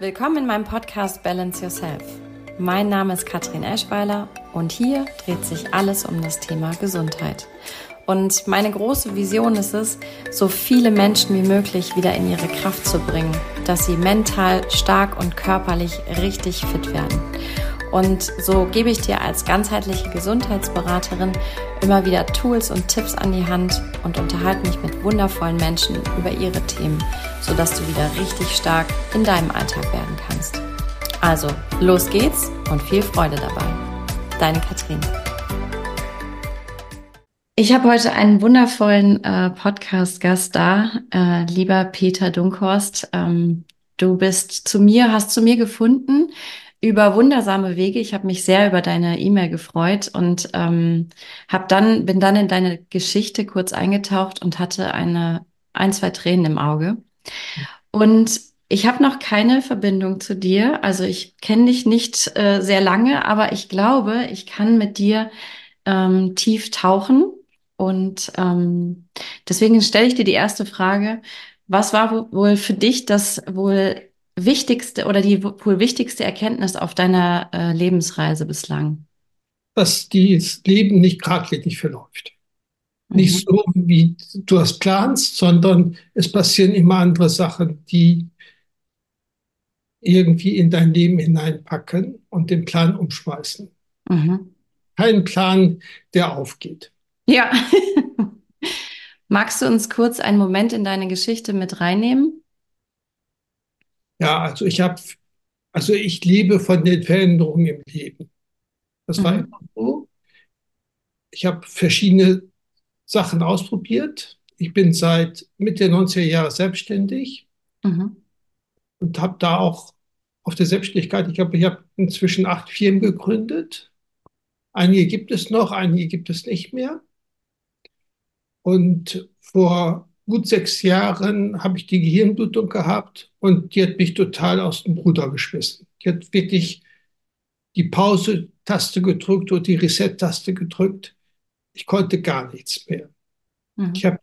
Willkommen in meinem Podcast Balance Yourself. Mein Name ist Katrin Eschweiler und hier dreht sich alles um das Thema Gesundheit. Und meine große Vision ist es, so viele Menschen wie möglich wieder in ihre Kraft zu bringen, dass sie mental stark und körperlich richtig fit werden. Und so gebe ich dir als ganzheitliche Gesundheitsberaterin immer wieder Tools und Tipps an die Hand und unterhalte mich mit wundervollen Menschen über ihre Themen, sodass du wieder richtig stark in deinem Alltag werden kannst. Also, los geht's und viel Freude dabei. Deine Katrin. Ich habe heute einen wundervollen äh, Podcast-Gast da, äh, lieber Peter Dunkhorst. Ähm, du bist zu mir, hast zu mir gefunden über wundersame Wege. Ich habe mich sehr über deine E-Mail gefreut und ähm, hab dann bin dann in deine Geschichte kurz eingetaucht und hatte eine ein zwei Tränen im Auge. Und ich habe noch keine Verbindung zu dir. Also ich kenne dich nicht äh, sehr lange, aber ich glaube, ich kann mit dir ähm, tief tauchen. Und ähm, deswegen stelle ich dir die erste Frage. Was war wohl für dich das wohl wichtigste oder die wohl wichtigste Erkenntnis auf deiner äh, Lebensreise bislang? Dass das Leben nicht geradlinig verläuft. Mhm. Nicht so, wie du das planst, sondern es passieren immer andere Sachen, die irgendwie in dein Leben hineinpacken und den Plan umschmeißen. Mhm. Kein Plan, der aufgeht. Ja. Magst du uns kurz einen Moment in deine Geschichte mit reinnehmen? Ja, also ich habe, also ich lebe von den Veränderungen im Leben. Das war mhm. immer so. Ich habe verschiedene Sachen ausprobiert. Ich bin seit Mitte der 90er Jahre selbstständig mhm. und habe da auch auf der Selbstständigkeit, ich habe ich hab inzwischen acht Firmen gegründet. Einige gibt es noch, einige gibt es nicht mehr. Und vor gut sechs Jahren habe ich die Gehirnblutung gehabt und die hat mich total aus dem Ruder geschmissen. Die hat wirklich die Pause-Taste gedrückt und die Reset-Taste gedrückt. Ich konnte gar nichts mehr. Mhm. Ich habe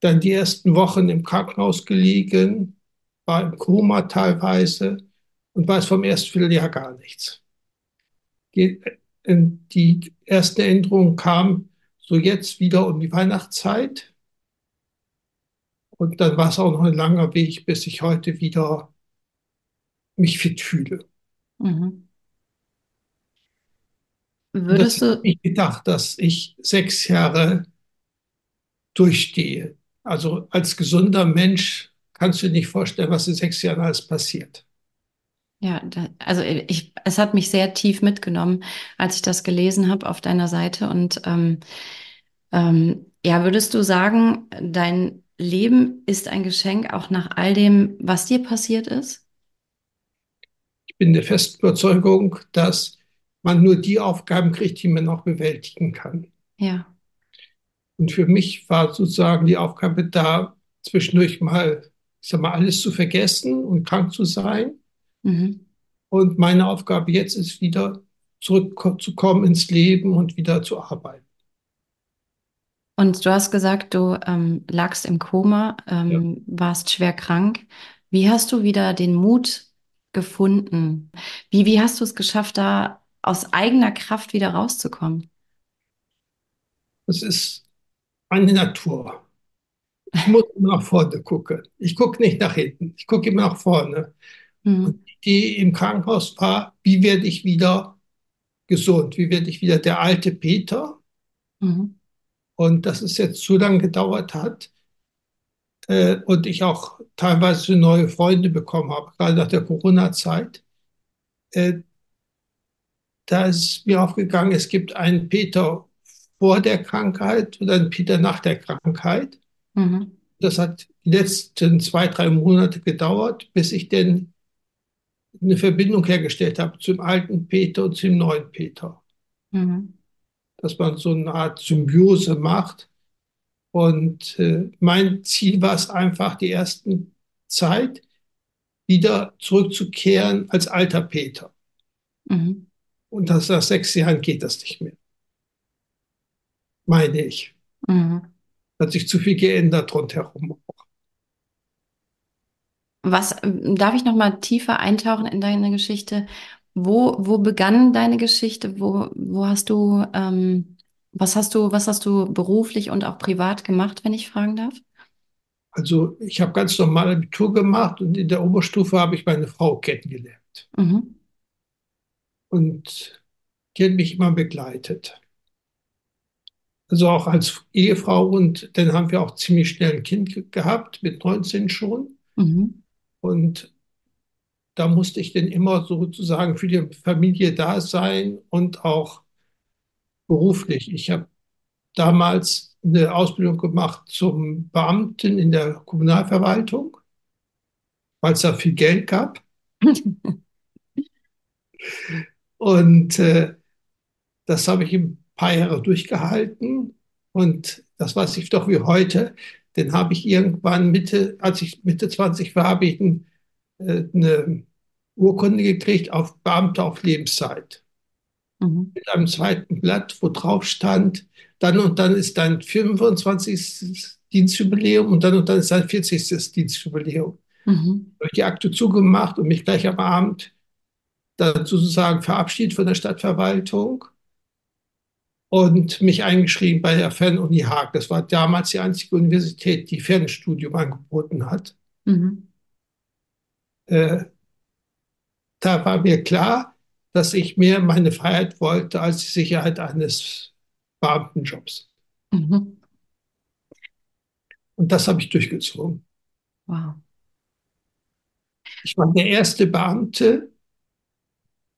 dann die ersten Wochen im Krankenhaus gelegen, war im Koma teilweise und weiß vom ersten Vierteljahr gar nichts. Die, äh, die erste Änderung kam so jetzt wieder um die Weihnachtszeit. Und dann war es auch noch ein langer Weg, bis ich heute wieder mich fit fühle. Mhm. Würdest du ich gedacht, dass ich sechs Jahre durchstehe. Also als gesunder Mensch kannst du dir nicht vorstellen, was in sechs Jahren alles passiert. Ja, da, also ich, es hat mich sehr tief mitgenommen, als ich das gelesen habe auf deiner Seite. Und ähm, ähm, ja, würdest du sagen, dein Leben ist ein Geschenk auch nach all dem, was dir passiert ist? Ich bin der festen Überzeugung, dass man nur die Aufgaben kriegt, die man auch bewältigen kann. Ja. Und für mich war sozusagen die Aufgabe da, zwischendurch mal, ich sag mal, alles zu vergessen und krank zu sein. Mhm. Und meine Aufgabe jetzt ist wieder zurückzukommen ins Leben und wieder zu arbeiten. Und du hast gesagt, du ähm, lagst im Koma, ähm, ja. warst schwer krank. Wie hast du wieder den Mut gefunden? Wie, wie hast du es geschafft, da aus eigener Kraft wieder rauszukommen? Das ist eine Natur. Ich muss immer nach vorne gucken. Ich gucke nicht nach hinten. Ich gucke immer nach vorne. Mhm. Und die Idee im Krankenhaus war, wie werde ich wieder gesund? Wie werde ich wieder der alte Peter? Mhm und dass es jetzt zu lange gedauert hat äh, und ich auch teilweise neue Freunde bekommen habe, gerade nach der Corona-Zeit, äh, da ist mir aufgegangen, es gibt einen Peter vor der Krankheit und einen Peter nach der Krankheit. Mhm. Das hat die letzten zwei, drei Monate gedauert, bis ich denn eine Verbindung hergestellt habe zum alten Peter und zum neuen Peter. Mhm dass man so eine Art Symbiose macht. Und äh, mein Ziel war es einfach, die ersten Zeit wieder zurückzukehren als alter Peter. Mhm. Und das nach sechs Jahren geht das nicht mehr. Meine ich. Mhm. Hat sich zu viel geändert rundherum. Was darf ich noch mal tiefer eintauchen in deine Geschichte? Wo, wo begann deine Geschichte? Wo, wo hast du, ähm, was hast du, was hast du beruflich und auch privat gemacht, wenn ich fragen darf? Also ich habe ganz normal Abitur gemacht und in der Oberstufe habe ich meine Frau kennengelernt. Mhm. Und die hat mich immer begleitet. Also auch als Ehefrau und dann haben wir auch ziemlich schnell ein Kind gehabt, mit 19 schon. Mhm. Und da musste ich dann immer sozusagen für die Familie da sein und auch beruflich. Ich habe damals eine Ausbildung gemacht zum Beamten in der Kommunalverwaltung, weil es da viel Geld gab. und äh, das habe ich ein paar Jahre durchgehalten. Und das weiß ich doch wie heute. Den habe ich irgendwann Mitte, als ich Mitte 20 war, habe ich ein, äh, eine Urkunde gekriegt auf Beamte auf Lebenszeit. Mhm. Mit einem zweiten Blatt, wo drauf stand, dann und dann ist dein 25. Dienstjubiläum und dann und dann ist dein 40. Dienstjubiläum. Mhm. Habe ich die Akte zugemacht und mich gleich am Abend dann sozusagen verabschiedet von der Stadtverwaltung und mich eingeschrieben bei der Fernuni Haag. Das war damals die einzige Universität, die Fernstudium angeboten hat. Mhm. Äh, da war mir klar, dass ich mehr meine Freiheit wollte als die Sicherheit eines Beamtenjobs. Mhm. Und das habe ich durchgezogen. Wow. Ich war der erste Beamte,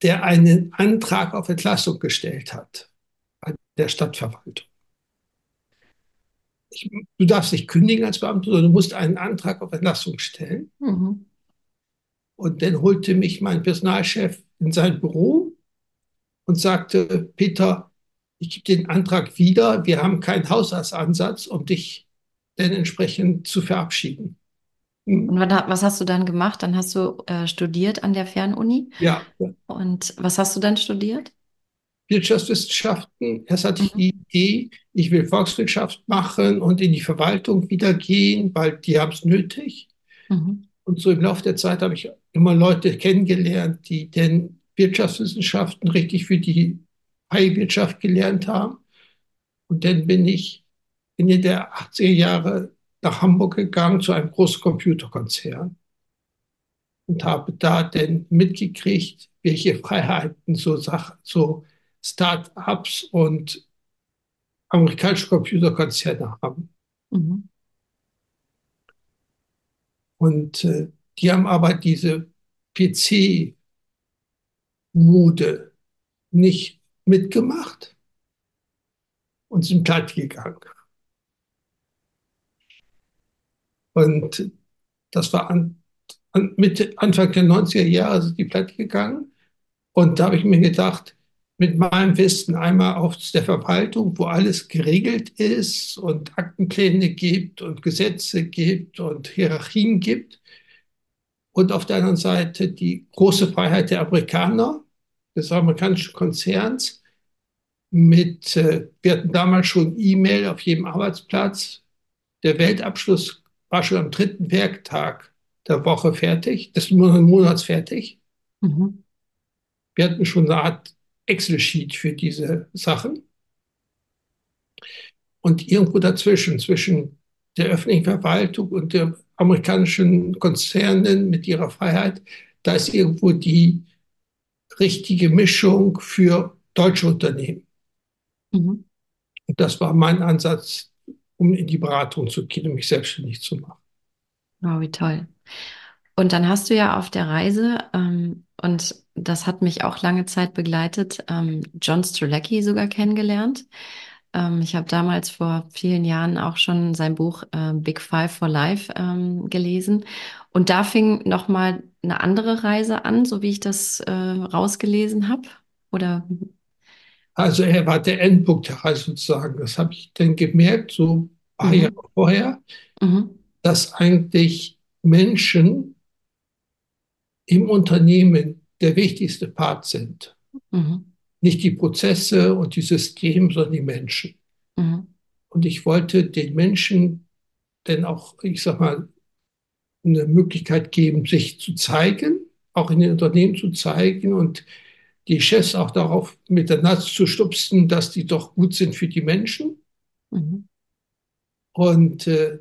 der einen Antrag auf Entlassung gestellt hat bei der Stadtverwaltung. Ich, du darfst nicht kündigen als Beamter, sondern du musst einen Antrag auf Entlassung stellen. Mhm. Und dann holte mich mein Personalchef in sein Büro und sagte, Peter, ich gebe den Antrag wieder, wir haben keinen Haushaltsansatz, um dich dann entsprechend zu verabschieden. Hm. Und was hast du dann gemacht? Dann hast du äh, studiert an der Fernuni? Ja. Und was hast du dann studiert? Wirtschaftswissenschaften. Erst hatte ich mhm. die Idee, ich will Volkswirtschaft machen und in die Verwaltung wieder gehen, weil die haben es nötig. Mhm. Und so im Laufe der Zeit habe ich immer Leute kennengelernt, die denn Wirtschaftswissenschaften richtig für die freie Wirtschaft gelernt haben. Und dann bin ich Ende der 80er Jahre nach Hamburg gegangen zu einem großen Computerkonzern und habe da dann mitgekriegt, welche Freiheiten so, Sach so Start-ups und amerikanische Computerkonzerne haben. Mhm. Und äh, die haben aber diese PC-Mode nicht mitgemacht und sind platt gegangen. Und das war an, an Mitte, Anfang der 90er Jahre sind die platt gegangen. Und da habe ich mir gedacht, mit meinem Wissen einmal aus der Verwaltung, wo alles geregelt ist und Aktenpläne gibt und Gesetze gibt und Hierarchien gibt. Und auf der anderen Seite die große Freiheit der Amerikaner, des amerikanischen Konzerns, mit, äh, wir hatten damals schon E-Mail auf jedem Arbeitsplatz. Der Weltabschluss war schon am dritten Werktag der Woche fertig, des Monats fertig. Mhm. Wir hatten schon eine Art Excel-Sheet für diese Sachen. Und irgendwo dazwischen, zwischen der öffentlichen Verwaltung und der amerikanischen Konzernen mit ihrer Freiheit, da ist irgendwo die richtige Mischung für deutsche Unternehmen. Mhm. Und das war mein Ansatz, um in die Beratung zu gehen, um mich selbstständig zu machen. Wow, wie toll. Und dann hast du ja auf der Reise, ähm, und das hat mich auch lange Zeit begleitet, ähm, John Strelacki sogar kennengelernt. Ähm, ich habe damals vor vielen Jahren auch schon sein Buch äh, Big Five for Life ähm, gelesen. Und da fing nochmal eine andere Reise an, so wie ich das äh, rausgelesen habe. Oder? Also er war der Endpunkt der Reise sozusagen. Das habe ich dann gemerkt, so ein paar mhm. Jahre vorher, mhm. dass eigentlich Menschen im Unternehmen der wichtigste Part sind. Mhm. Nicht die Prozesse und die Systeme, sondern die Menschen. Mhm. Und ich wollte den Menschen denn auch, ich sag mal, eine Möglichkeit geben, sich zu zeigen, auch in den Unternehmen zu zeigen und die Chefs auch darauf mit der Nase zu stupsen, dass die doch gut sind für die Menschen. Mhm. Und äh,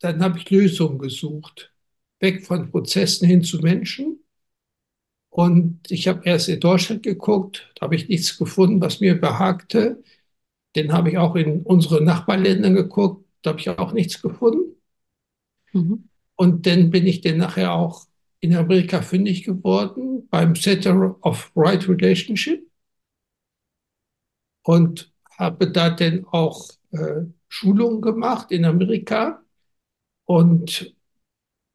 dann habe ich Lösungen gesucht, weg von Prozessen hin zu Menschen. Und ich habe erst in Deutschland geguckt, da habe ich nichts gefunden, was mir behagte. Den habe ich auch in unsere Nachbarländer geguckt, da habe ich auch nichts gefunden. Mhm. Und dann bin ich dann nachher auch in Amerika fündig geworden beim Center of Right Relationship und habe da dann auch äh, Schulungen gemacht in Amerika und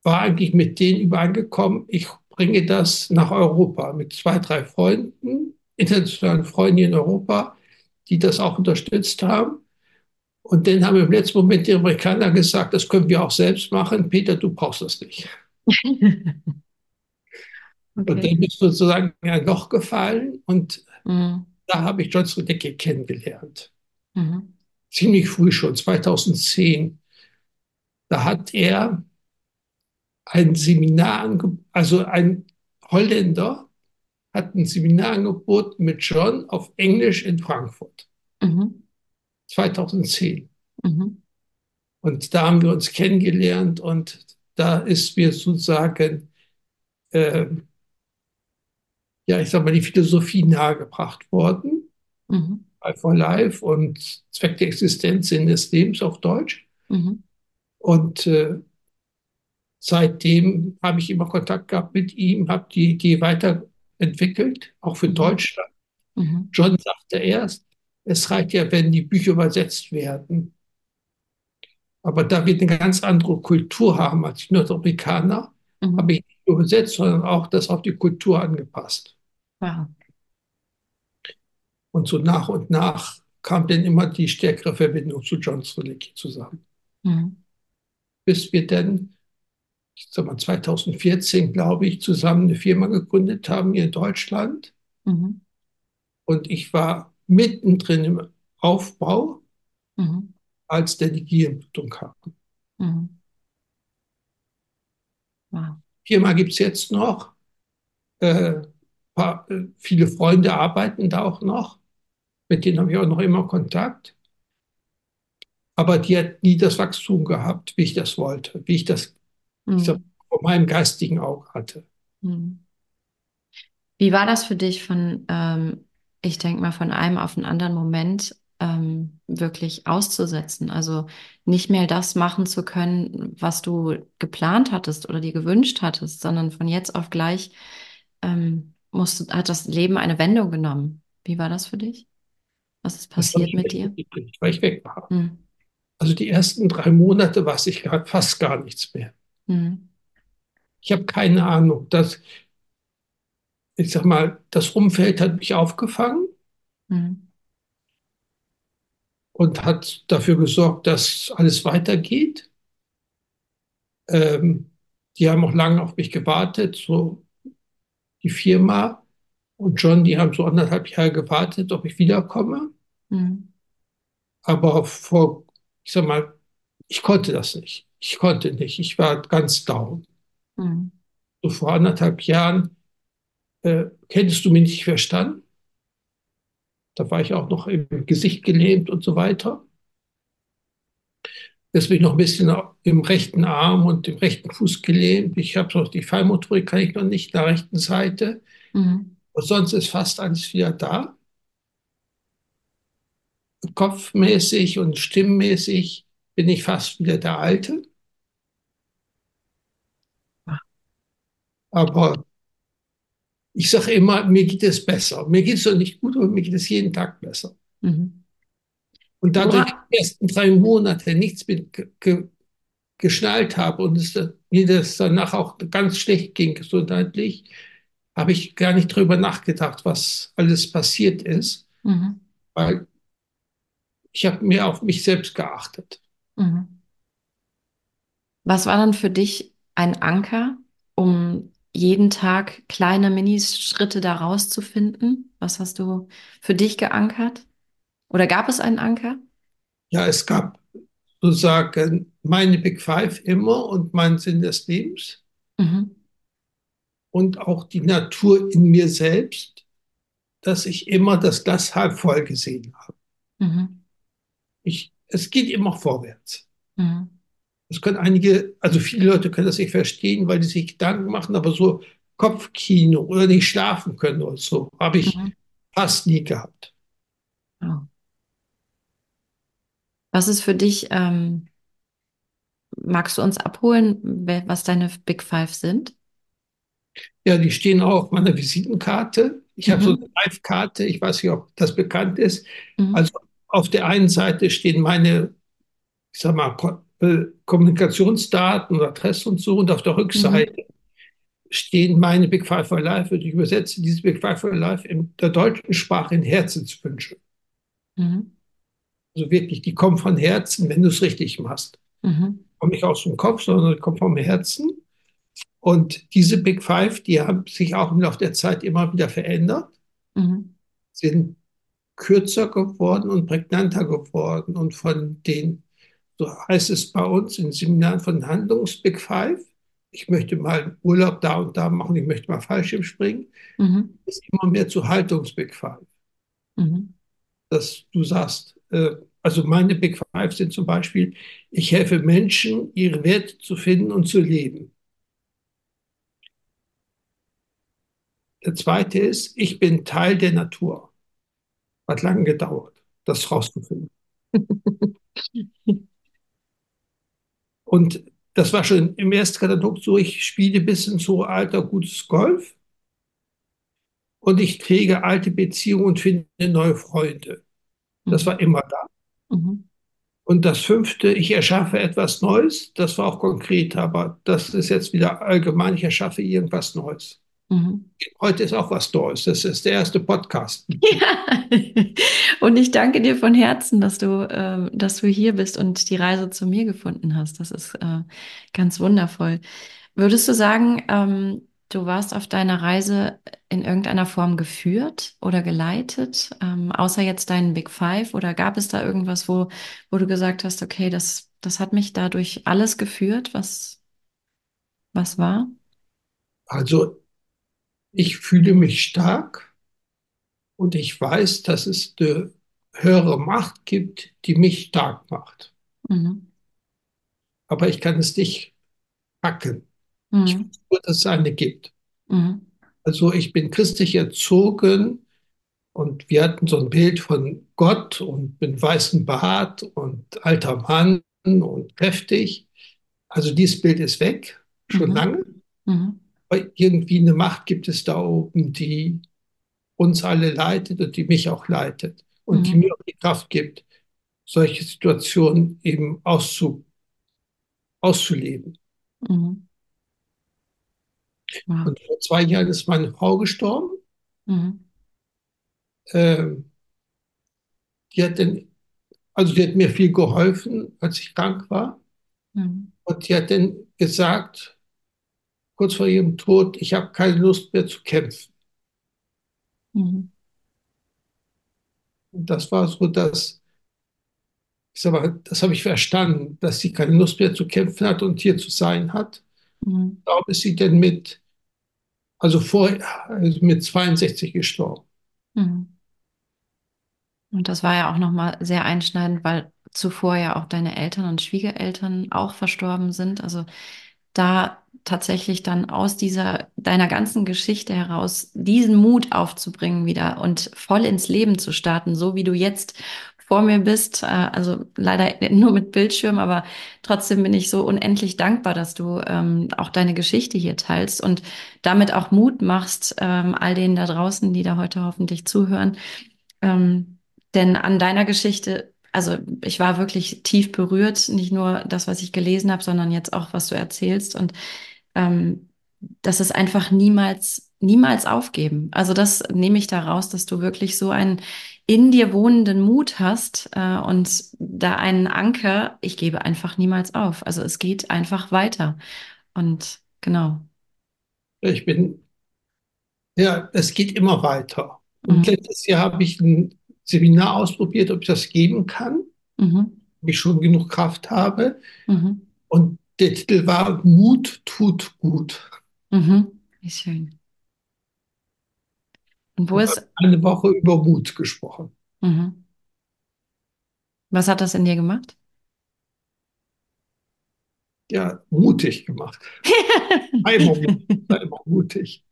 war eigentlich mit denen übereingekommen, ich bringe das nach Europa mit zwei, drei Freunden, internationalen Freunden in Europa, die das auch unterstützt haben. Und dann haben im letzten Moment die Amerikaner gesagt, das können wir auch selbst machen. Peter, du brauchst das nicht. okay. Und dann ist sozusagen ein Loch gefallen und mhm. da habe ich John Strodecki kennengelernt. Mhm. Ziemlich früh schon, 2010. Da hat er ein Seminar, also ein Holländer hat ein Seminar angeboten mit John auf Englisch in Frankfurt. Mhm. 2010. Mhm. Und da haben wir uns kennengelernt und da ist mir sozusagen, äh, ja, ich sag mal, die Philosophie nahegebracht worden. Mhm. Life for Life und Zweck der Existenz, Sinn des Lebens auf Deutsch. Mhm. Und äh, seitdem habe ich immer Kontakt gehabt mit ihm, habe die Idee weiterentwickelt, auch für mhm. Deutschland. Mhm. John sagte erst, es reicht ja, wenn die Bücher übersetzt werden. Aber da wir eine ganz andere Kultur haben als die Nordamerikaner, mhm. habe ich nicht übersetzt, sondern auch das auf die Kultur angepasst. Wow. Und so nach und nach kam dann immer die stärkere Verbindung zu John Strelicky zusammen. Mhm. Bis wir dann ich sag mal, 2014, glaube ich, zusammen eine Firma gegründet haben hier in Deutschland. Mhm. Und ich war mittendrin im Aufbau, mhm. als der die Gienblutung kam. Mhm. Wow. Firma gibt es jetzt noch. Äh, paar, äh, viele Freunde arbeiten da auch noch. Mit denen habe ich auch noch immer Kontakt. Aber die hat nie das Wachstum gehabt, wie ich das wollte, wie ich das mhm. ich vor meinem geistigen Auge hatte. Mhm. Wie war das für dich von, ähm, ich denke mal, von einem auf einen anderen Moment ähm, wirklich auszusetzen? Also nicht mehr das machen zu können, was du geplant hattest oder dir gewünscht hattest, sondern von jetzt auf gleich ähm, musst, hat das Leben eine Wendung genommen. Wie war das für dich? Was ist passiert mit dir? Weil ich weg war. Hm. Also die ersten drei Monate weiß ich fast gar nichts mehr. Mhm. Ich habe keine Ahnung. Das, ich sag mal, das Umfeld hat mich aufgefangen mhm. und hat dafür gesorgt, dass alles weitergeht. Ähm, die haben auch lange auf mich gewartet, so die Firma und John, die haben so anderthalb Jahre gewartet, ob ich wiederkomme. Mhm. Aber vor, ich sag mal, ich konnte das nicht. Ich konnte nicht. Ich war ganz down. Mhm. So vor anderthalb Jahren äh, hättest du mich nicht verstanden. Da war ich auch noch im Gesicht gelähmt und so weiter. Jetzt bin ich noch ein bisschen im rechten Arm und im rechten Fuß gelähmt. Ich habe noch die Fallmotorik, kann ich noch nicht, der rechten Seite. Mhm. Und sonst ist fast alles wieder da. Kopfmäßig und stimmmäßig bin ich fast wieder der Alte. Aber ich sage immer, mir geht es besser. Mir geht es doch nicht gut, aber mir geht es jeden Tag besser. Mhm. Und dadurch die ersten drei Monate nichts mit ge geschnallt habe und es, mir das danach auch ganz schlecht ging gesundheitlich, habe ich gar nicht drüber nachgedacht, was alles passiert ist, mhm. weil ich habe mehr auf mich selbst geachtet. Mhm. Was war dann für dich ein Anker, um jeden Tag kleine Minischritte da rauszufinden? Was hast du für dich geankert? Oder gab es einen Anker? Ja, es gab sozusagen meine Big Five immer und mein Sinn des Lebens mhm. und auch die Natur in mir selbst, dass ich immer das Glas halb voll gesehen habe. Mhm. Ich, es geht immer vorwärts. Mhm. Das können einige, also viele Leute können das nicht verstehen, weil die sich Gedanken machen, aber so Kopfkino oder nicht schlafen können oder so, habe ich mhm. fast nie gehabt. Oh. Was ist für dich, ähm, magst du uns abholen, was deine Big Five sind? Ja, die stehen auch auf meiner Visitenkarte. Ich mhm. habe so eine Live-Karte, ich weiß nicht, ob das bekannt ist. Mhm. Also auf der einen Seite stehen meine, ich sag mal, äh, Kommunikationsdaten und Adresse und so, und auf der Rückseite mhm. stehen meine Big Five for Life. Und ich übersetze diese Big Five for Life in der deutschen Sprache in Herzenswünsche. Mhm. Also wirklich, die kommen von Herzen, wenn du es richtig machst. Mhm. Kommen nicht aus dem Kopf, sondern kommen vom Herzen. Und diese Big Five, die haben sich auch im Laufe der Zeit immer wieder verändert, mhm. sind kürzer geworden und prägnanter geworden. Und von den, so heißt es bei uns in Seminaren von Handlungs-Big Five, ich möchte mal Urlaub da und da machen, ich möchte mal Fallschirm springen, mhm. ist immer mehr zu Haltungs-Big Five. Mhm. Dass du sagst, äh, also meine Big Five sind zum Beispiel, ich helfe Menschen, ihre Werte zu finden und zu leben. Der zweite ist, ich bin Teil der Natur. Hat lange gedauert, das rauszufinden. und das war schon im ersten Katalog so, ich spiele bis ins hohe Alter gutes Golf und ich träge alte Beziehungen und finde neue Freunde. Das war immer da. Mhm. Und das fünfte, ich erschaffe etwas Neues, das war auch konkret, aber das ist jetzt wieder allgemein, ich erschaffe irgendwas Neues. Mhm. Heute ist auch was Neues. Das ist der erste Podcast. Ja. Und ich danke dir von Herzen, dass du, äh, dass du hier bist und die Reise zu mir gefunden hast. Das ist äh, ganz wundervoll. Würdest du sagen, ähm, Du warst auf deiner Reise in irgendeiner Form geführt oder geleitet, ähm, außer jetzt deinen Big Five? Oder gab es da irgendwas, wo, wo du gesagt hast, okay, das, das hat mich dadurch alles geführt, was, was war? Also, ich fühle mich stark und ich weiß, dass es eine höhere Macht gibt, die mich stark macht. Mhm. Aber ich kann es nicht packen. Mhm. Ich weiß nur, dass es eine gibt. Mhm. Also ich bin christlich erzogen und wir hatten so ein Bild von Gott und mit weißem Bart und alter Mann und kräftig. Also dieses Bild ist weg, schon mhm. lange. Mhm. Irgendwie eine Macht gibt es da oben, die uns alle leitet und die mich auch leitet und die mhm. mir auch die Kraft gibt, solche Situationen eben auszu, auszuleben. Mhm. Ja. Und vor zwei Jahren ist meine Frau gestorben. Mhm. Ähm, die hat dann, also die hat mir viel geholfen, als ich krank war. Mhm. Und die hat dann gesagt, kurz vor ihrem Tod, ich habe keine Lust mehr zu kämpfen. Mhm. Und das war so, dass, ich sag mal, das habe ich verstanden, dass sie keine Lust mehr zu kämpfen hat und hier zu sein hat. Mhm. Darum ist sie denn mit also vor, also mit 62 gestorben. Mhm. Und das war ja auch nochmal sehr einschneidend, weil zuvor ja auch deine Eltern und Schwiegereltern auch verstorben sind. Also da tatsächlich dann aus dieser, deiner ganzen Geschichte heraus diesen Mut aufzubringen wieder und voll ins Leben zu starten, so wie du jetzt vor mir bist. Äh, also leider nur mit Bildschirm, aber trotzdem bin ich so unendlich dankbar, dass du ähm, auch deine Geschichte hier teilst und damit auch Mut machst, ähm, all denen da draußen, die da heute hoffentlich zuhören. Ähm, denn an deiner Geschichte, also ich war wirklich tief berührt, nicht nur das, was ich gelesen habe, sondern jetzt auch, was du erzählst. Und ähm, das ist einfach niemals, niemals aufgeben. Also das nehme ich da raus, dass du wirklich so einen in dir wohnenden Mut hast äh, und da einen Anker, ich gebe einfach niemals auf. Also es geht einfach weiter. Und genau. Ich bin, ja, es geht immer weiter. Und mhm. letztes Jahr habe ich ein Seminar ausprobiert, ob ich das geben kann. Mhm. ob ich schon genug Kraft habe. Mhm. Und der Titel war Mut tut gut. Mhm. Wie schön. Und wo ist. Eine Woche über Mut gesprochen. Mhm. Was hat das in dir gemacht? Ja, mutig gemacht. Einmal, einmal mutig.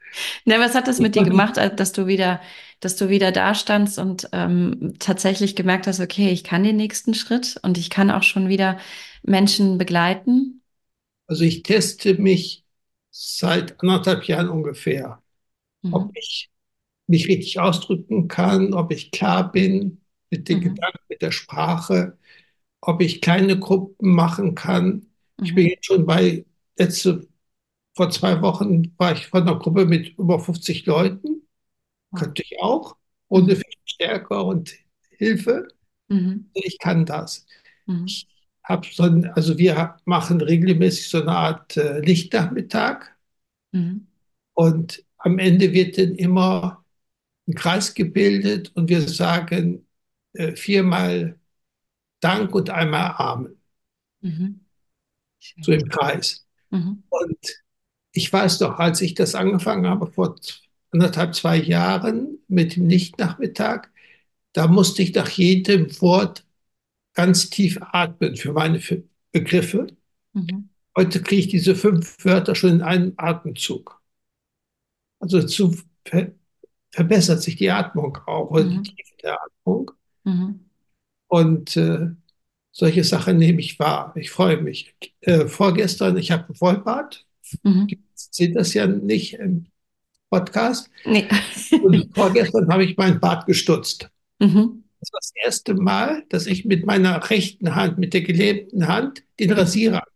Na, was hat das mit dir gemacht, dass du wieder, dass du wieder da standst und ähm, tatsächlich gemerkt hast, okay, ich kann den nächsten Schritt und ich kann auch schon wieder Menschen begleiten? Also ich teste mich seit anderthalb Jahren ungefähr, mhm. ob ich mich richtig ausdrücken kann, ob ich klar bin mit den mhm. Gedanken, mit der Sprache, ob ich kleine Gruppen machen kann. Mhm. Ich bin jetzt schon bei letzte vor zwei Wochen war ich von einer Gruppe mit über 50 Leuten. Könnte ich auch. Ohne viel Stärke und Hilfe. Mhm. Ich kann das. Mhm. Ich habe so ein, also wir machen regelmäßig so eine Art äh, Lichtnachmittag. Mhm. Und am Ende wird dann immer ein Kreis gebildet und wir sagen äh, viermal Dank und einmal Amen. Mhm. So im Kreis. Mhm. Und ich weiß doch, als ich das angefangen habe vor anderthalb, zwei Jahren mit dem Lichtnachmittag, da musste ich nach jedem Wort ganz tief atmen für meine Begriffe. Mhm. Heute kriege ich diese fünf Wörter schon in einem Atemzug. Also dazu ver verbessert sich die Atmung auch, oder mhm. die Tiefe der Atmung. Mhm. Und äh, solche Sachen nehme ich wahr. Ich freue mich. Äh, vorgestern, ich habe ein Vollbad, Mhm. Sehen das ja nicht im Podcast. Nee. Und vorgestern habe ich mein Bart gestutzt. Mhm. Das war das erste Mal, dass ich mit meiner rechten Hand, mit der gelähmten Hand, den Rasierer habe.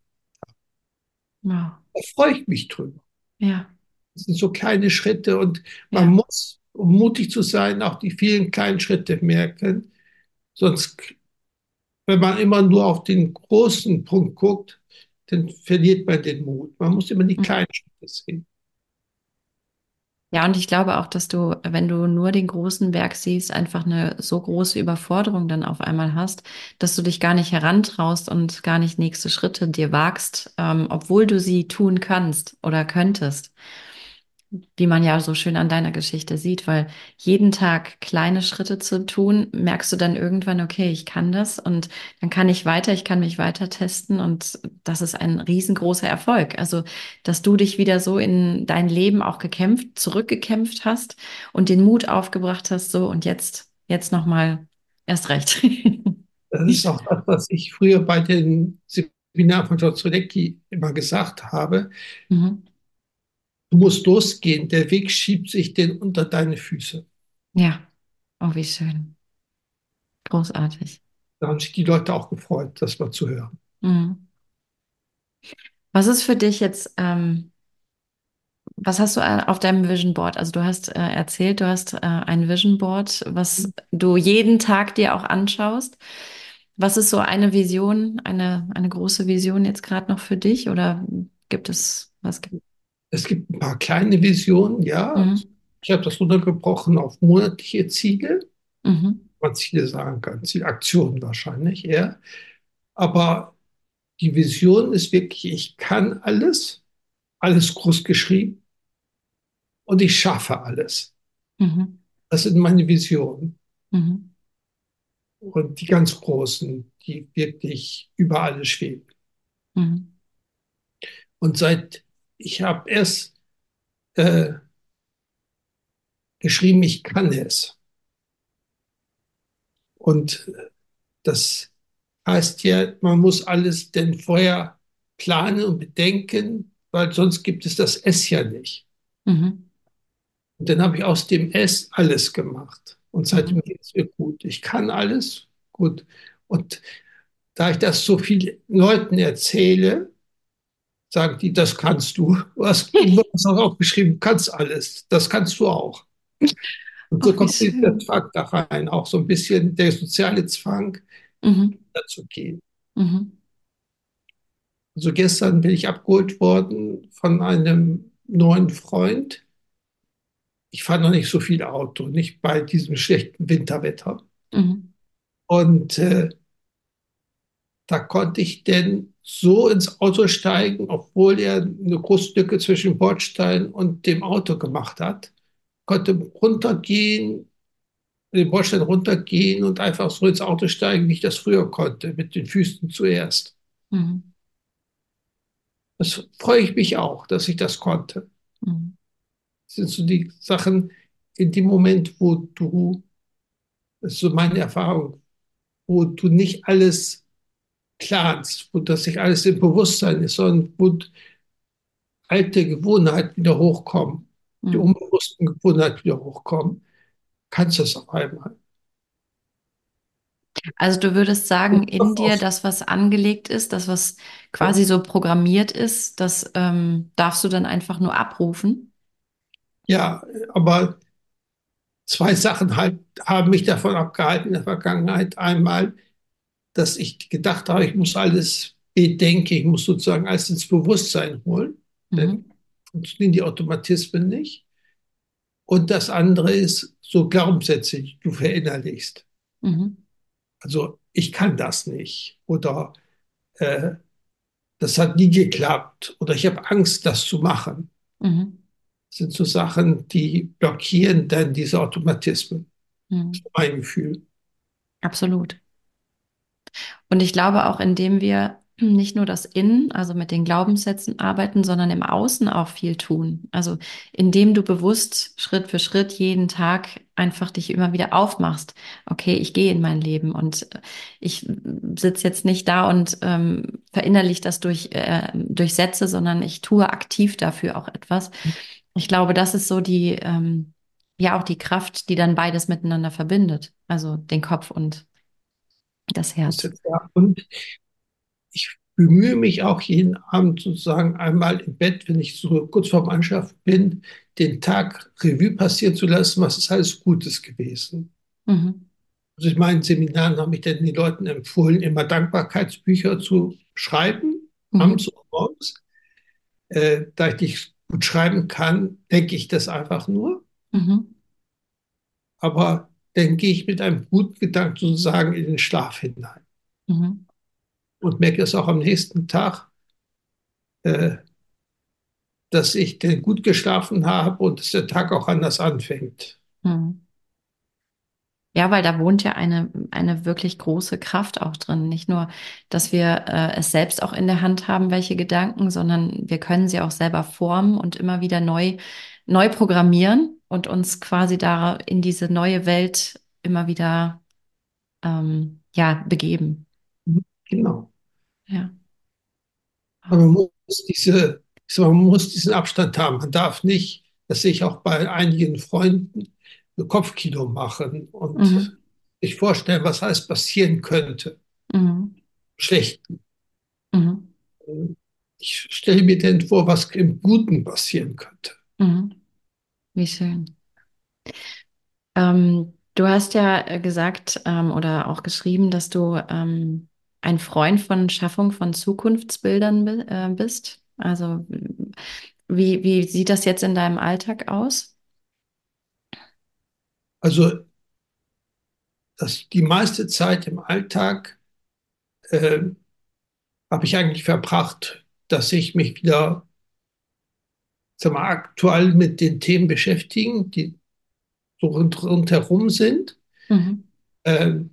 Ja. Da freue ich mich drüber. Ja. Das sind so kleine Schritte und man ja. muss, um mutig zu sein, auch die vielen kleinen Schritte merken. Sonst, wenn man immer nur auf den großen Punkt guckt, dann verliert man den Mut. Man muss immer die mhm. kleinen Schritte sehen. Ja, und ich glaube auch, dass du, wenn du nur den großen Berg siehst, einfach eine so große Überforderung dann auf einmal hast, dass du dich gar nicht herantraust und gar nicht nächste Schritte dir wagst, ähm, obwohl du sie tun kannst oder könntest wie man ja so schön an deiner Geschichte sieht, weil jeden Tag kleine Schritte zu tun, merkst du dann irgendwann, okay, ich kann das und dann kann ich weiter, ich kann mich weiter testen und das ist ein riesengroßer Erfolg. Also, dass du dich wieder so in dein Leben auch gekämpft, zurückgekämpft hast und den Mut aufgebracht hast, so und jetzt, jetzt nochmal erst recht. Das ist auch das, was ich früher bei den Seminaren von George Solecki immer gesagt habe. Mhm Du musst losgehen, der Weg schiebt sich denn unter deine Füße. Ja, oh, wie schön. Großartig. Da haben sich die Leute auch gefreut, das mal zu hören. Mhm. Was ist für dich jetzt, ähm, was hast du äh, auf deinem Vision Board? Also du hast äh, erzählt, du hast äh, ein Vision Board, was du jeden Tag dir auch anschaust. Was ist so eine Vision, eine, eine große Vision jetzt gerade noch für dich? Oder gibt es, was gibt es gibt ein paar kleine Visionen, ja. Mhm. Ich habe das runtergebrochen auf monatliche Ziele. Mhm. Man Ziele sagen kann, Zielaktionen wahrscheinlich eher. Aber die Vision ist wirklich, ich kann alles, alles groß geschrieben und ich schaffe alles. Mhm. Das sind meine Visionen. Mhm. Und die ganz großen, die wirklich über alles schweben. Mhm. Und seit ich habe erst äh, geschrieben, ich kann es. Und das heißt ja, man muss alles denn vorher planen und bedenken, weil sonst gibt es das S ja nicht. Mhm. Und dann habe ich aus dem S alles gemacht. Und seitdem mhm. geht es mir gut. Ich kann alles gut. Und da ich das so vielen Leuten erzähle, sagen die, das kannst du. Du hast, du hast auch geschrieben, kannst alles. Das kannst du auch. Und so Ach, kommt der Zwang da rein, auch so ein bisschen der soziale Zwang, mhm. dazu gehen. Mhm. Also gestern bin ich abgeholt worden von einem neuen Freund. Ich fahre noch nicht so viel Auto, nicht bei diesem schlechten Winterwetter. Mhm. Und äh, da konnte ich denn so ins Auto steigen, obwohl er eine große Lücke zwischen Bordstein und dem Auto gemacht hat, konnte runtergehen, den Bordstein runtergehen und einfach so ins Auto steigen, wie ich das früher konnte, mit den Füßen zuerst. Mhm. Das freue ich mich auch, dass ich das konnte. Mhm. Das sind so die Sachen, in dem Moment, wo du, das ist so meine Erfahrung, wo du nicht alles planst, wo das nicht alles im Bewusstsein ist, sondern wo alte Gewohnheiten wieder hochkommen, mhm. die unbewussten Gewohnheiten wieder hochkommen, kannst du es auf einmal. Also du würdest sagen, in dir das, was angelegt ist, das, was quasi so programmiert ist, das ähm, darfst du dann einfach nur abrufen? Ja, aber zwei Sachen halt haben mich davon abgehalten in der Vergangenheit. Einmal, dass ich gedacht habe, ich muss alles bedenken, ich muss sozusagen alles ins Bewusstsein holen. Mhm. Dann funktionieren die Automatismen nicht. Und das andere ist so Glaubenssätze, die du verinnerlichst. Mhm. Also ich kann das nicht oder äh, das hat nie geklappt oder ich habe Angst, das zu machen. Mhm. Das sind so Sachen, die blockieren dann diese Automatismen. Mhm. Das ist mein Gefühl. Absolut. Und ich glaube auch, indem wir nicht nur das Innen, also mit den Glaubenssätzen arbeiten, sondern im Außen auch viel tun. Also indem du bewusst Schritt für Schritt jeden Tag einfach dich immer wieder aufmachst. Okay, ich gehe in mein Leben und ich sitze jetzt nicht da und ähm, verinnerlich das durch, äh, durch Sätze, sondern ich tue aktiv dafür auch etwas. Ich glaube, das ist so die, ähm, ja auch die Kraft, die dann beides miteinander verbindet. Also den Kopf und das Herz. Und ich bemühe mich auch jeden Abend sozusagen einmal im Bett, wenn ich so kurz vorm Anschaffen bin, den Tag Revue passieren zu lassen, was ist alles Gutes gewesen. Mhm. Also in meinen Seminaren habe ich dann den Leuten empfohlen, immer Dankbarkeitsbücher zu schreiben, mhm. abends und morgens. Äh, da ich nicht gut schreiben kann, denke ich das einfach nur. Mhm. Aber dann gehe ich mit einem guten Gedanken sozusagen in den Schlaf hinein. Mhm. Und merke es auch am nächsten Tag, äh, dass ich dann gut geschlafen habe und dass der Tag auch anders anfängt. Mhm. Ja, weil da wohnt ja eine, eine wirklich große Kraft auch drin. Nicht nur, dass wir äh, es selbst auch in der Hand haben, welche Gedanken, sondern wir können sie auch selber formen und immer wieder neu, neu programmieren und uns quasi da in diese neue Welt immer wieder ähm, ja, begeben. Genau. Ja. Aber man muss, diese, man muss diesen Abstand haben. Man darf nicht, das sehe ich auch bei einigen Freunden, ein Kopfkino machen und mhm. sich vorstellen, was alles passieren könnte. Mhm. Schlechten. Mhm. Ich stelle mir denn vor, was im Guten passieren könnte. Mhm. Wie schön. Ähm, du hast ja äh, gesagt ähm, oder auch geschrieben, dass du ähm, ein Freund von Schaffung von Zukunftsbildern äh, bist. Also wie, wie sieht das jetzt in deinem Alltag aus? Also das, die meiste Zeit im Alltag äh, habe ich eigentlich verbracht, dass ich mich wieder sag mal, aktuell mit den Themen beschäftigen, die so rund, rundherum sind. Mhm. Ähm,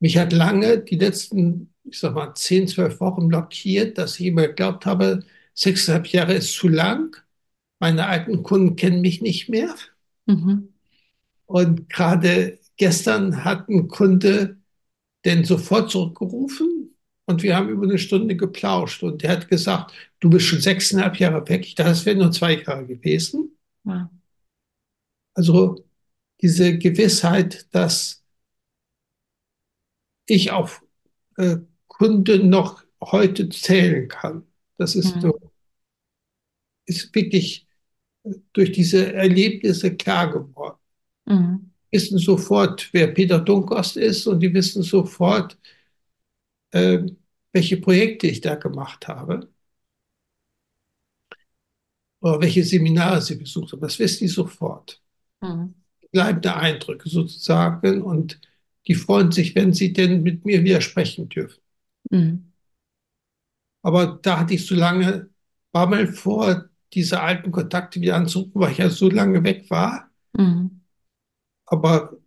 mich hat lange die letzten, ich sag mal, 10, 12 Wochen blockiert, dass ich immer geglaubt habe, sechseinhalb Jahre ist zu lang. Meine alten Kunden kennen mich nicht mehr. Mhm. Und gerade gestern hat ein Kunde den sofort zurückgerufen und wir haben über eine Stunde geplauscht und der hat gesagt, du bist schon sechseinhalb Jahre weg. Ich dachte, es wären nur zwei Jahre gewesen. Ja. Also diese Gewissheit, dass ich auf äh, Kunden noch heute zählen kann, das ist, mhm. ist wirklich durch diese Erlebnisse klar geworden. Mhm. Wissen sofort, wer Peter Dunkost ist und die wissen sofort, äh, welche Projekte ich da gemacht habe oder welche Seminare sie besucht haben. Das wissen die sofort. Mhm. Bleibende Eindrücke sozusagen und die freuen sich, wenn sie denn mit mir widersprechen dürfen. Mhm. Aber da hatte ich so lange, war mal vor, diese alten Kontakte wieder anzurufen, weil ich ja so lange weg war. Mhm. Aber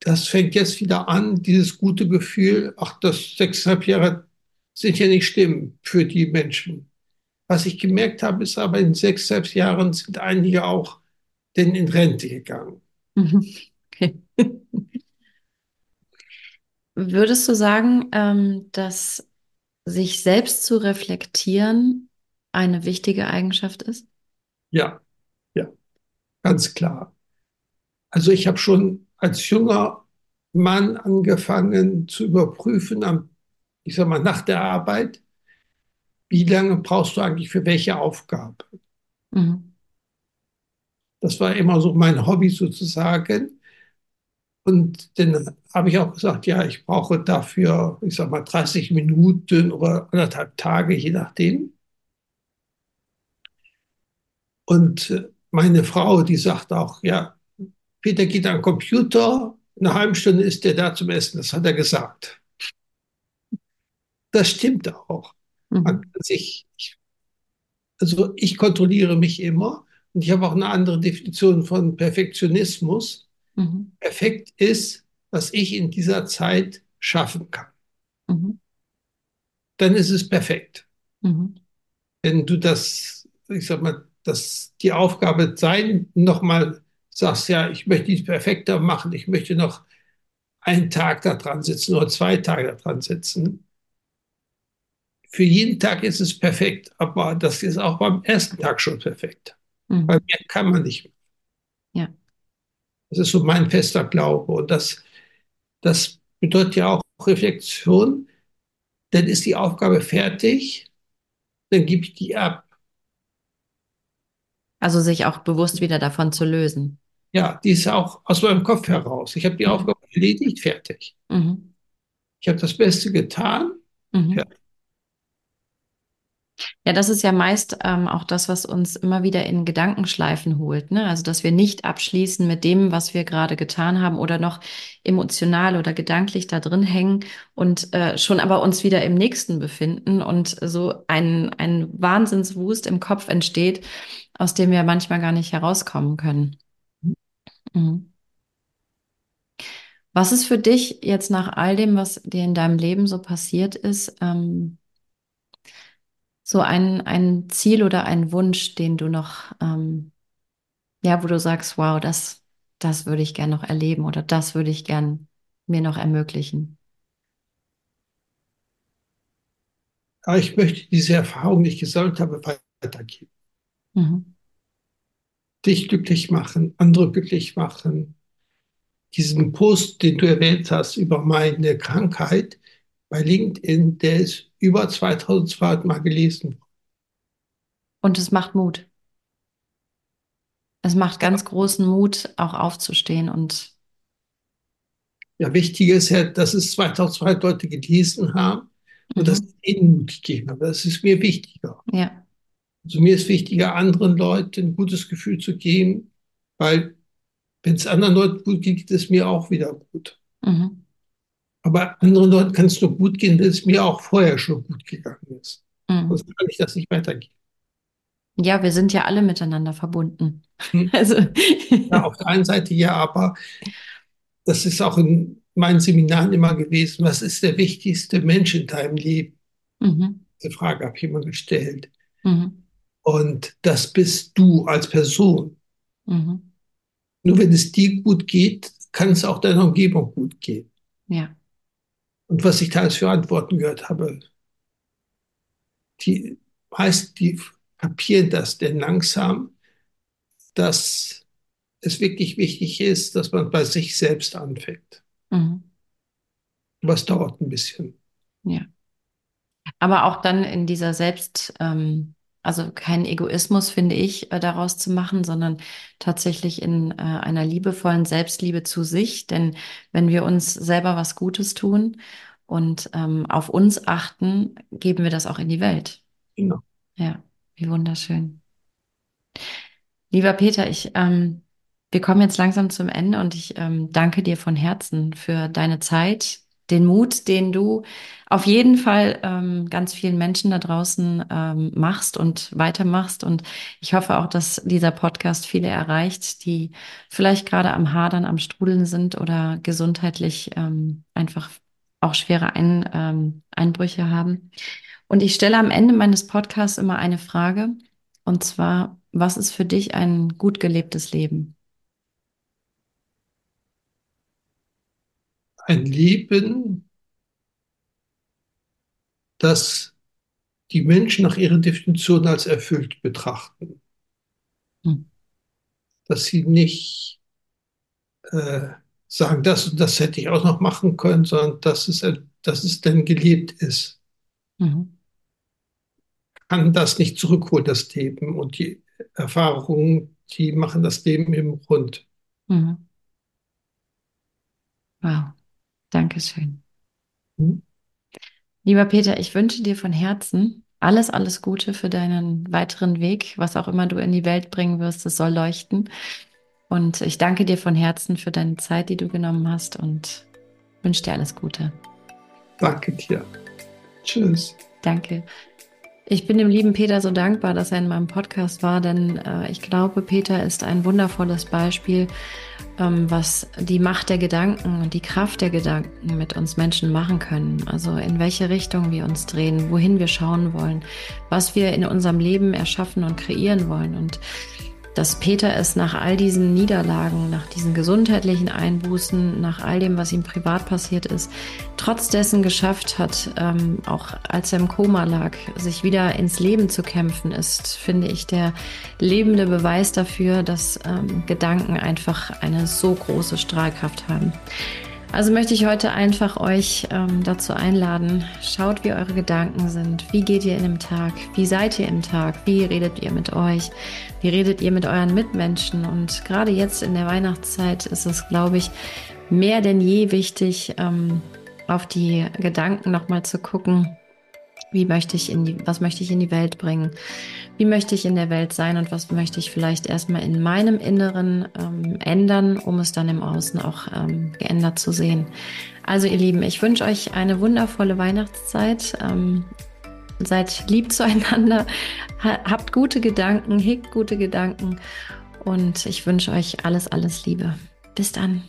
das fängt jetzt wieder an, dieses gute Gefühl, ach, das sechseinhalb Jahre sind ja nicht stimmen für die Menschen. Was ich gemerkt habe, ist aber in sechseinhalb Jahren sind einige auch denn in Rente gegangen. Okay. Würdest du sagen, ähm, dass sich selbst zu reflektieren eine wichtige Eigenschaft ist? Ja, ja, ganz klar. Also ich habe schon als junger Mann angefangen zu überprüfen, ich sag mal, nach der Arbeit, wie lange brauchst du eigentlich für welche Aufgabe? Mhm. Das war immer so mein Hobby sozusagen. Und dann habe ich auch gesagt, ja, ich brauche dafür, ich sag mal, 30 Minuten oder anderthalb Tage, je nachdem. Und meine Frau, die sagt auch, ja, Peter geht an den Computer, in einer halben Stunde ist er da zum Essen, das hat er gesagt. Das stimmt auch. Mhm. Sich, also ich kontrolliere mich immer und ich habe auch eine andere Definition von Perfektionismus. Mhm. Perfekt ist, was ich in dieser Zeit schaffen kann. Mhm. Dann ist es perfekt. Mhm. Wenn du das, ich sag mal, dass die Aufgabe sein, nochmal sagst, ja, ich möchte dies perfekter machen, ich möchte noch einen Tag da dran sitzen oder zwei Tage da dran sitzen. Für jeden Tag ist es perfekt, aber das ist auch beim ersten Tag schon perfekt. Mhm. Weil mehr kann man nicht. Ja. Das ist so mein fester Glaube. Und das, das bedeutet ja auch Reflexion. Dann ist die Aufgabe fertig, dann gebe ich die ab. Also sich auch bewusst wieder davon zu lösen. Ja, die ist auch aus meinem Kopf heraus. Ich habe die mhm. Aufgabe erledigt, fertig. Mhm. Ich habe das Beste getan, mhm. fertig. Ja, das ist ja meist ähm, auch das, was uns immer wieder in Gedankenschleifen holt. Ne? Also, dass wir nicht abschließen mit dem, was wir gerade getan haben oder noch emotional oder gedanklich da drin hängen und äh, schon aber uns wieder im Nächsten befinden und so ein, ein Wahnsinnswust im Kopf entsteht, aus dem wir manchmal gar nicht herauskommen können. Mhm. Was ist für dich jetzt nach all dem, was dir in deinem Leben so passiert ist, ähm, so ein, ein Ziel oder ein Wunsch, den du noch, ähm, ja, wo du sagst, wow, das, das würde ich gern noch erleben oder das würde ich gern mir noch ermöglichen? Aber ich möchte diese Erfahrung, die ich gesammelt habe, weitergeben. Mhm. Dich glücklich machen, andere glücklich machen. Diesen Post, den du erwähnt hast über meine Krankheit bei LinkedIn, der ist über 2200 Mal gelesen. Und es macht Mut. Es macht ganz großen Mut, auch aufzustehen und. Ja, wichtig ist ja, dass es 2200 Leute gelesen haben und mhm. dass es ihnen Mut gegeben hat. Das ist mir wichtiger. Ja. Also mir ist wichtiger, anderen Leuten ein gutes Gefühl zu geben, weil wenn es anderen Leuten gut geht, geht es mir auch wieder gut. Mhm. Aber anderen Leuten kann es nur gut gehen, wenn es mir auch vorher schon gut gegangen ist. Mhm. Sonst kann ich das nicht weitergehen. Ja, wir sind ja alle miteinander verbunden. Mhm. Also. Ja, auf der einen Seite ja, aber das ist auch in meinen Seminaren immer gewesen. Was ist der wichtigste Mensch in deinem Leben? Mhm. Diese Frage habe ich immer gestellt. Mhm. Und das bist du als Person. Mhm. Nur wenn es dir gut geht, kann es auch deiner Umgebung gut gehen. Ja. Und was ich teils für Antworten gehört habe, die meisten, die kapieren das denn langsam, dass es wirklich wichtig ist, dass man bei sich selbst anfängt. Mhm. Was dauert ein bisschen. Ja. Aber auch dann in dieser Selbst, ähm, also keinen Egoismus, finde ich, äh, daraus zu machen, sondern tatsächlich in äh, einer liebevollen Selbstliebe zu sich. Denn wenn wir uns selber was Gutes tun und ähm, auf uns achten, geben wir das auch in die Welt. Genau. Ja, wie wunderschön. Lieber Peter, ich, ähm, wir kommen jetzt langsam zum Ende und ich ähm, danke dir von Herzen für deine Zeit, den Mut, den du auf jeden Fall ähm, ganz vielen Menschen da draußen ähm, machst und weitermachst. Und ich hoffe auch, dass dieser Podcast viele erreicht, die vielleicht gerade am Hadern, am Strudeln sind oder gesundheitlich ähm, einfach auch schwere Ein, ähm, Einbrüche haben. Und ich stelle am Ende meines Podcasts immer eine Frage, und zwar, was ist für dich ein gut gelebtes Leben? Ein Leben, das die Menschen nach ihrer Definition als erfüllt betrachten. Hm. Dass sie nicht äh, sagen, das und das hätte ich auch noch machen können, sondern dass es, dass es denn gelebt ist. Mhm. Kann das nicht zurückholen, das Leben. Und die Erfahrungen, die machen das Leben eben rund. Mhm. Wow, Dankeschön. Mhm. Lieber Peter, ich wünsche dir von Herzen alles, alles Gute für deinen weiteren Weg, was auch immer du in die Welt bringen wirst, es soll leuchten. Und ich danke dir von Herzen für deine Zeit, die du genommen hast und wünsche dir alles Gute. Danke dir. Tschüss. Danke. Ich bin dem lieben Peter so dankbar, dass er in meinem Podcast war, denn äh, ich glaube, Peter ist ein wundervolles Beispiel, ähm, was die Macht der Gedanken und die Kraft der Gedanken mit uns Menschen machen können. Also in welche Richtung wir uns drehen, wohin wir schauen wollen, was wir in unserem Leben erschaffen und kreieren wollen. Und dass Peter es nach all diesen Niederlagen, nach diesen gesundheitlichen Einbußen, nach all dem, was ihm privat passiert ist, trotz dessen geschafft hat, ähm, auch als er im Koma lag, sich wieder ins Leben zu kämpfen, ist, finde ich, der lebende Beweis dafür, dass ähm, Gedanken einfach eine so große Strahlkraft haben. Also möchte ich heute einfach euch ähm, dazu einladen, schaut, wie eure Gedanken sind, wie geht ihr in dem Tag, wie seid ihr im Tag, wie redet ihr mit euch, wie redet ihr mit euren Mitmenschen? Und gerade jetzt in der Weihnachtszeit ist es, glaube ich, mehr denn je wichtig, ähm, auf die Gedanken nochmal zu gucken, wie möchte ich in die, was möchte ich in die Welt bringen? Wie möchte ich in der Welt sein und was möchte ich vielleicht erstmal in meinem Inneren ähm, ändern, um es dann im Außen auch ähm, geändert zu sehen. Also ihr Lieben, ich wünsche euch eine wundervolle Weihnachtszeit. Ähm, seid lieb zueinander, habt gute Gedanken, hegt gute Gedanken und ich wünsche euch alles, alles Liebe. Bis dann.